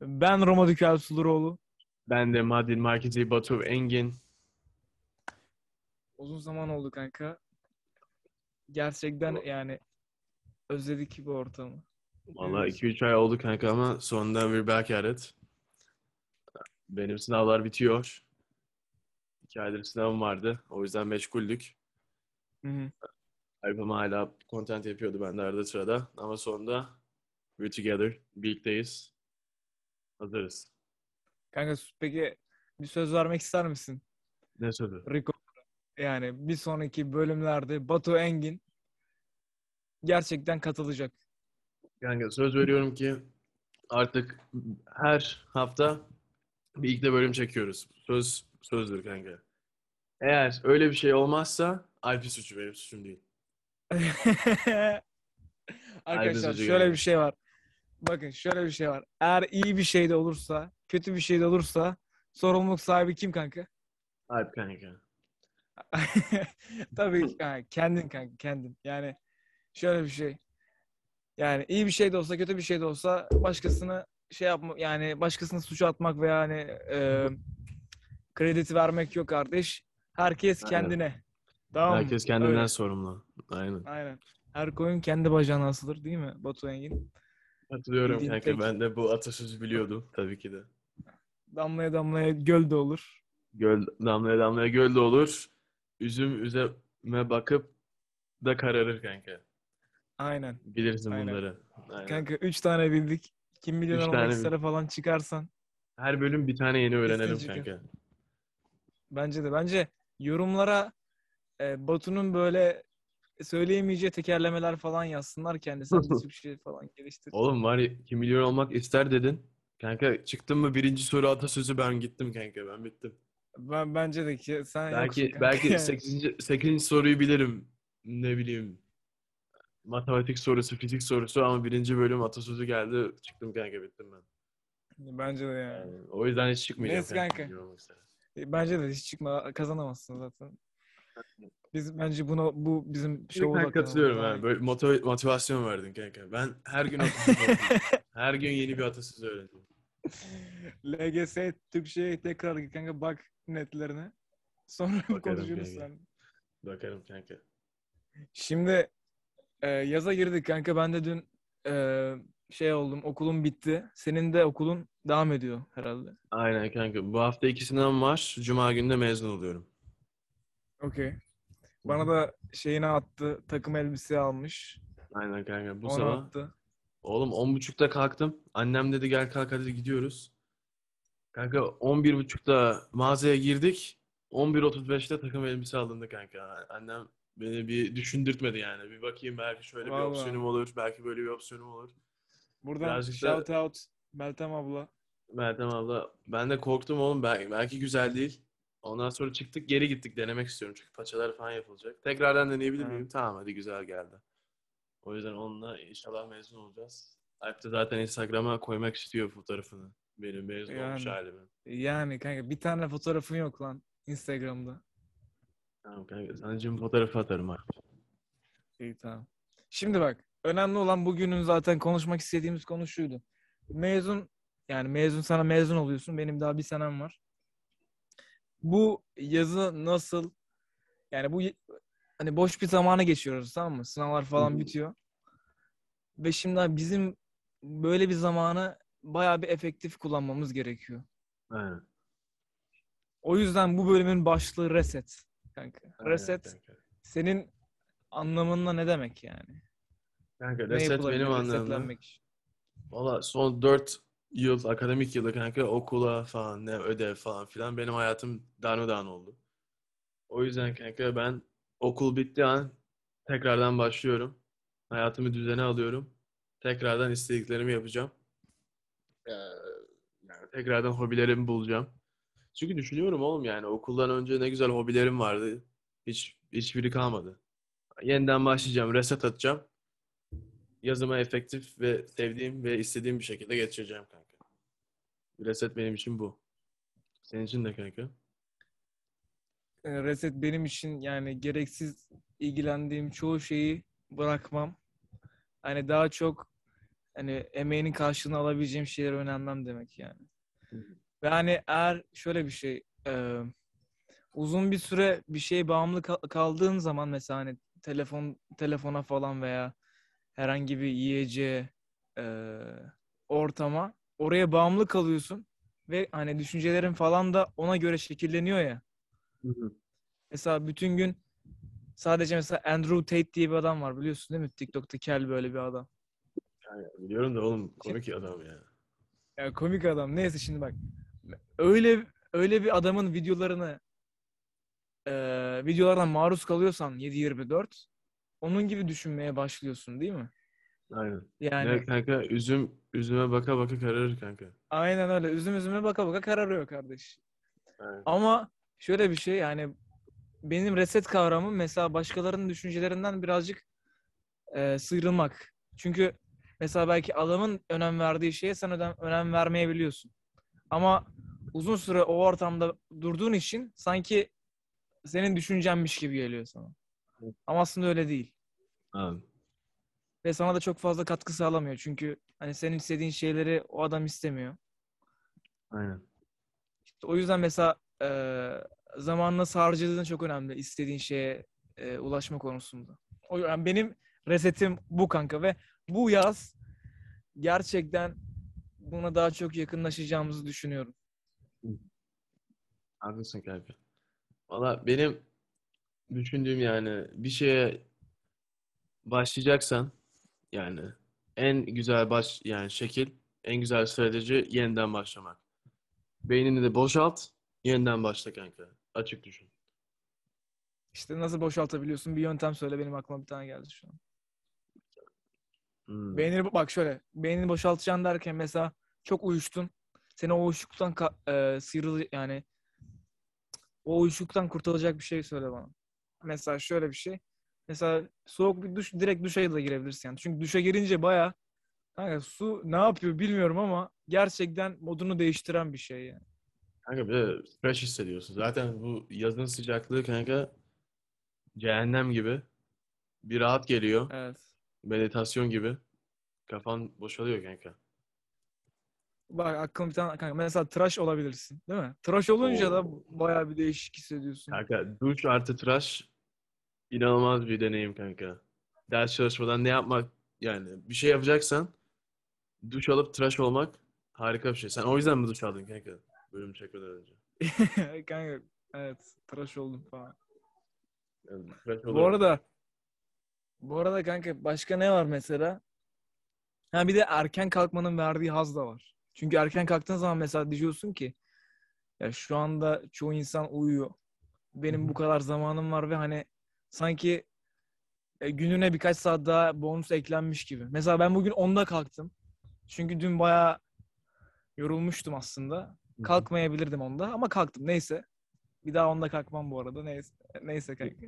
Ben Roma Dükel Suluroğlu. Ben de Madin Markezi Batu Engin. Uzun zaman oldu kanka. Gerçekten yani özledik bu ortamı. Valla Evet. 2-3 ay oldu kanka ama sonunda we're back at it. Benim sınavlar bitiyor. 2 aydır sınavım vardı. O yüzden meşguldük. Hı hı. Alpam hala content yapıyordu ben de arada sırada. Ama sonunda we're together. Birlikteyiz. Hazırız. Kanka peki bir söz vermek ister misin? Ne sözü? Rico. Yani bir sonraki bölümlerde Batu Engin gerçekten katılacak. Kanka söz veriyorum ki artık her hafta bir ilk de bölüm çekiyoruz. Söz sözdür kanka. Eğer öyle bir şey olmazsa Alp'in suçu benim suçum değil. Arkadaşlar şöyle yani. bir şey var. Bakın şöyle bir şey var. Eğer iyi bir şey de olursa, kötü bir şey de olursa sorumluluk sahibi kim kanka? Alp kanka. Tabii kanka, kendin kanka kendin. Yani şöyle bir şey. Yani iyi bir şey de olsa kötü bir şey de olsa başkasını şey yapma yani başkasını suça atmak veya hani e, krediti vermek yok kardeş. Herkes Aynen. kendine. Tamam mı? Herkes kendinden Öyle. sorumlu. Aynen. Aynen. Her koyun kendi bacağına asılır değil mi Batu Engin? Hatırlıyorum Bildiğin kanka tek- ben de bu atasözü biliyordum tabii ki de. Damlaya damlaya göl de olur. Göl damlaya damlaya göl de olur. Üzüm üzeme bakıp da kararır kanka. Aynen. Bilirsin Aynen. bunları. Aynen. Kanka 3 tane bildik. Kim milyoner Üç olmak istere falan çıkarsan. Her bölüm bir tane yeni öğrenelim çıkar. kanka. Bence de. Bence yorumlara e, Batu'nun böyle söyleyemeyeceği tekerlemeler falan yazsınlar kendisi. Nasıl bir şey falan geliştir. Oğlum var ya kim milyon olmak ister dedin. Kanka çıktın mı birinci soru atasözü ben gittim kanka ben bittim. Ben bence de ki sen Belki yoksun kanka. belki 8. 8. soruyu bilirim. Ne bileyim. Matematik sorusu, fizik sorusu ama birinci bölüm atasözü geldi. Çıktım kanka bittim ben. Bence de yani. Yani o yüzden hiç çıkmayacağım Neyse kanka. ister. E, Bence de hiç çıkma kazanamazsın zaten. Biz bence buna bu bizim şovu Ben katılıyorum ha. Böyle motiva- motivasyon verdin kanka. Ben her gün. Her gün yeni bir atasözü öğreniyorum. LGS Türkçe'ye tekrar git kanka bak netlerine. Sonra Bakarım konuşuruz kanka. sen. Bakarım kanka. Şimdi e, yaza girdik kanka. Ben de dün e, şey oldum. Okulum bitti. Senin de okulun devam ediyor herhalde. Aynen kanka. Bu hafta iki sınavım var. Cuma günü de mezun oluyorum. Okey. Bana da şeyini attı. Takım elbise almış. Aynen kanka. Bu Onu sabah. attı. Oğlum 10.30'da kalktım. Annem dedi gel kalk hadi gidiyoruz. Kanka 11.30'da mağazaya girdik. 11.35'te takım elbise alındı kanka. Annem beni bir düşündürtmedi yani. Bir bakayım belki şöyle bir Vallahi. opsiyonum olur. Belki böyle bir opsiyonum olur. Buradan Birazcık da- shout out Meltem abla. Meltem abla ben de korktum oğlum. Belki, belki güzel değil. Ondan sonra çıktık geri gittik denemek istiyorum. Çünkü paçalar falan yapılacak. Tekrardan deneyebilir miyim? Tamam hadi güzel geldi. O yüzden onunla inşallah mezun olacağız. Alp de zaten Instagram'a koymak istiyor fotoğrafını. Benim mezun olmuş Yani. halimi. Yani kanka bir tane fotoğrafın yok lan Instagram'da. Tamam kanka sana cim fotoğrafı atarım Alp. İyi tamam. Şimdi bak önemli olan bugünün zaten konuşmak istediğimiz konu şuydu. Mezun yani mezun sana mezun oluyorsun. Benim daha bir senem var. Bu yazı nasıl yani bu hani boş bir zamana geçiyoruz tamam mı? Sınavlar falan hı. bitiyor. Ve şimdi bizim böyle bir zamanı bayağı bir efektif kullanmamız gerekiyor. Aynen. O yüzden bu bölümün başlığı reset kanka. aynen Reset Kanka, senin anlamında ne demek yani? kanka reset benim için? Valla son 4 yıl, akademik yılı kanka okula falan, ne ödev falan filan benim hayatım darmadağın oldu. O yüzden kanka ben okul bittiği an tekrardan başlıyorum. Hayatımı düzene alıyorum. Tekrardan istediklerimi yapacağım. Ee, yani tekrardan hobilerimi bulacağım. Çünkü düşünüyorum oğlum yani okuldan önce ne güzel hobilerim vardı. Hiç hiçbiri kalmadı. Yeniden başlayacağım, reset atacağım. Yazıma efektif ve sevdiğim ve istediğim bir şekilde geçireceğim kanka. Reset benim için bu. Senin için de kanka. E, Reset benim için yani gereksiz ilgilendiğim çoğu şeyi bırakmam. Hani daha çok hani emeğinin karşılığını alabileceğim şeylere önemlem demek yani. Ve hani eğer şöyle bir şey e, uzun bir süre bir şeye bağımlı kal- kaldığın zaman mesela hani telefon telefona falan veya herhangi bir yiyeceğe e, ortama oraya bağımlı kalıyorsun ve hani düşüncelerin falan da ona göre şekilleniyor ya. Mesela bütün gün sadece mesela Andrew Tate diye bir adam var biliyorsun değil mi? TikTok'ta kel böyle bir adam. Yani biliyorum da oğlum komik adam ya. Ya komik adam. Neyse şimdi bak. Öyle öyle bir adamın videolarını eee videolardan maruz kalıyorsan 7-24 onun gibi düşünmeye başlıyorsun değil mi? Aynen. Yani Ne kanka üzüm üzüme baka baka kararır kanka. aynen öyle. Üzüm üzüme baka baka kararıyor kardeş. Aynen. Ama şöyle bir şey yani benim reset kavramım mesela başkalarının düşüncelerinden birazcık eee, sıyrılmak. Çünkü mesela belki adamın önem verdiği şeye sen önem, önem vermeyebiliyorsun. Ama uzun süre o ortamda durduğun için sanki senin düşüncenmiş gibi geliyor sana. Ama aslında öyle değil. Anladım. Ve sana da çok fazla katkı sağlamıyor. Çünkü hani senin istediğin şeyleri o adam istemiyor. Aynen. İşte o yüzden mesela eee zamanını nasıl harcadığın çok önemli. istediğin şeye eee, ulaşma konusunda. O yani benim resetim bu kanka ve bu yaz gerçekten buna daha çok yakınlaşacağımızı düşünüyorum. Haklısın kanka. Valla benim düşündüğüm yani bir şeye başlayacaksan yani en güzel baş yani şekil, en güzel strateji yeniden başlamak. Beynini de boşalt, yeniden başla kanka. Açık düşün. İşte nasıl boşaltabiliyorsun? Bir yöntem söyle benim aklıma bir tane geldi şu an. Hmm. Beynini bak şöyle. Beynini boşaltacaksın derken mesela çok uyuştun. Seni o uyuşuktan e, sıyrıl yani o uyuşuktan kurtulacak bir şey söyle bana. Mesela şöyle bir şey. Mesela soğuk bir duş direkt duşa da girebilirsin yani. Çünkü duşa girince baya kanka su ne yapıyor bilmiyorum ama gerçekten modunu değiştiren bir şey yani. Kanka bir de fresh hissediyorsun. Zaten bu yazın sıcaklığı kanka cehennem gibi. Bir rahat geliyor. Evet. Meditasyon gibi. Kafan boşalıyor kanka. Bak aklıma bir tane kanka mesela tıraş olabilirsin değil mi? Tıraş olunca da Oo. baya bir değişik hissediyorsun. Kanka duş artı tıraş inanılmaz bir deneyim kanka. Ders çalışmadan ne yapmak yani bir şey yapacaksan duş alıp tıraş olmak harika bir şey. Sen o yüzden mi duş aldın kanka? Bölüm çekmeden önce. kanka evet tıraş oldum falan. Yani tıraş Bu arada bu arada kanka başka ne var mesela? Ha bir de erken kalkmanın verdiği haz da var. Çünkü erken kalktığın zaman mesela diyorsun ki ya şu anda çoğu insan uyuyor. Benim bu kadar zamanım var ve hani sanki e, gününe birkaç saat daha bonus eklenmiş gibi. Mesela ben bugün 10'da kalktım. Çünkü dün bayağı yorulmuştum aslında. Kalkmayabilirdim onda ama kalktım. Neyse. Bir daha onda kalkmam bu arada. Neyse, neyse kanka.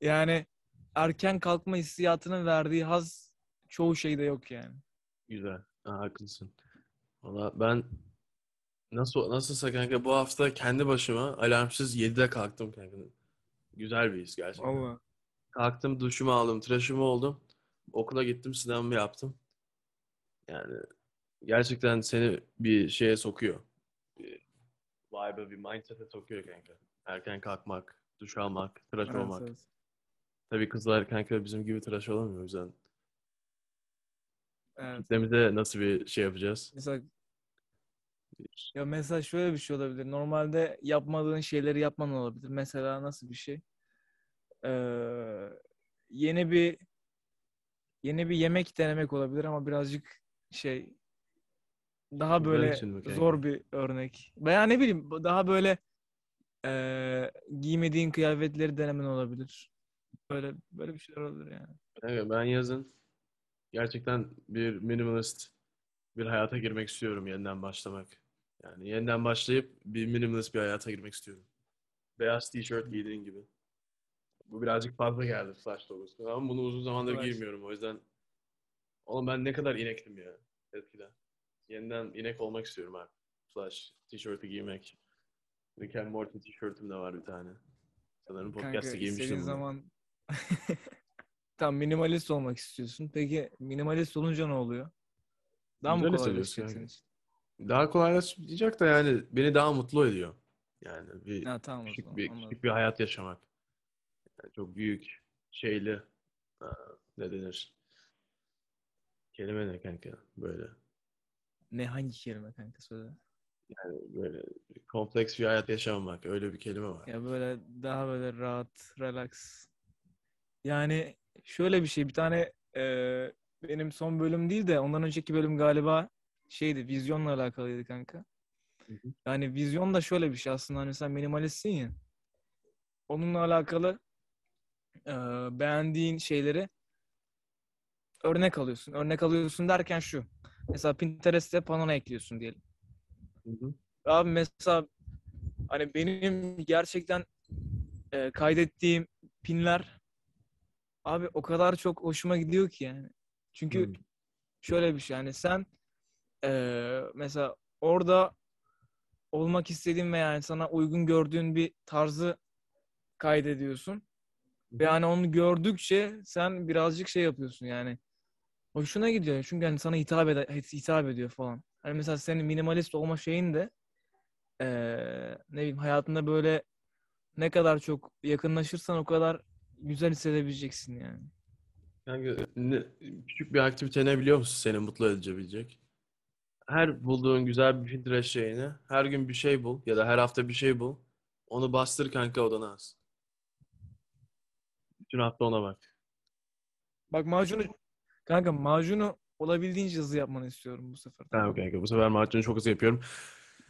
Yani erken kalkma hissiyatının verdiği haz çoğu şeyde yok yani. Güzel. Ha, haklısın. Valla ben nasıl nasılsa kanka bu hafta kendi başıma alarmsız 7'de kalktım kanka. Güzel bir his gerçekten. Vallahi. Kalktım, duşumu aldım, tıraşımı oldum. Okula gittim, sınavımı yaptım. Yani gerçekten seni bir şeye sokuyor. Bir vibe'a, bir mindset'e sokuyor kanka. Erken kalkmak, duş almak, tıraş Evet, olmak. evet. Tabii kızlar kanka bizim gibi tıraş olamıyor o yüzden. Evet. Kitlemize nasıl bir şey yapacağız? Mesela ya mesela şöyle bir şey olabilir. Normalde yapmadığın şeyleri yapman olabilir. Mesela nasıl bir şey? Ee, yeni bir yeni bir yemek denemek olabilir ama birazcık şey daha böyle zor bir örnek. Veya ne bileyim daha böyle ee, giymediğin kıyafetleri denemen olabilir. Böyle böyle bir şeyler olabilir yani. Kanka ben yazın gerçekten bir minimalist bir hayata girmek istiyorum yeniden başlamak. Yani yeniden başlayıp bir minimalist bir hayata girmek istiyorum. Beyaz tişört giydiğin gibi. Bu birazcık fazla geldi flash logosu. Ama bunu uzun zamandır Flash. giymiyorum. O yüzden oğlum ben ne kadar inektim ya eskiden. Yeniden inek olmak istiyorum abi. Flash tişörtü giymek. Rick and Morty tişörtüm de var bir tane. Sanırım Kanka istediğin giymiştim bunu. zaman tam minimalist olmak istiyorsun. Peki minimalist olunca ne oluyor? Daha mı Güzel kolaylaşacak Daha kolaylaşacak da yani beni daha mutlu ediyor. Yani bir Ha tamam küçük zaman bir, anladım. küçük bir hayat yaşamak. Yani çok büyük, şeyli, aa, ne denir? Kelime ne kanka? Böyle, Ne hangi kelime kanka söyle. yani böyle kompleks bir hayat yaşamamak. Öyle bir kelime var. Ya böyle daha böyle rahat, relax. Yani şöyle bir şey bir tane e, benim son bölüm değil de ondan önceki bölüm galiba şeydi vizyonla alakalıydı kanka. Hı hı. Yani vizyon da şöyle bir şey aslında hani sen minimalistsin ya. Onunla alakalı e, beğendiğin şeyleri örnek alıyorsun. Örnek alıyorsun derken şu. Mesela Pinterest'te panona ekliyorsun diyelim. Hı hı. Abi mesela hani benim gerçekten e, kaydettiğim pinler abi o kadar çok hoşuma gidiyor ki yani. Çünkü Hı. şöyle bir şey yani sen e, mesela orada olmak istediğin ve yani sana uygun gördüğün bir tarzı kaydediyorsun. Ve yani onu gördükçe sen birazcık şey yapıyorsun yani. Hoşuna gidiyor. Çünkü hani sana hitap, ede- hitap ediyor falan. Hani mesela senin minimalist olma şeyin de eee, ne bileyim hayatında böyle ne kadar çok yakınlaşırsan o kadar güzel hissedebileceksin yani. Kanka, ne- küçük bir aktivite ne biliyor musun seni mutlu edebilecek? Her bulduğun güzel bir Pinterest şeyini, her gün bir şey bul ya da her hafta bir şey bul. Onu bastır kanka odana as. Bütün hafta ona bak. Bak macunu kanka macunu olabildiğince hızlı yapmanı istiyorum bu sefer. Tamam kanka bu sefer macunu çok hızlı yapıyorum.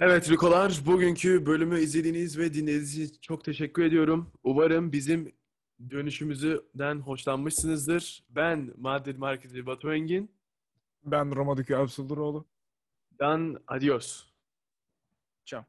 Evet Rikolar, bugünkü bölümü izlediğiniz ve dinlediğiniz için çok teşekkür ediyorum. Umarım bizim dönüşümüzden hoşlanmışsınızdır. Ben Madrid Marketi Batu Engin. Ben Roma'daki Absulduroğlu. Dan, adiós. Chao.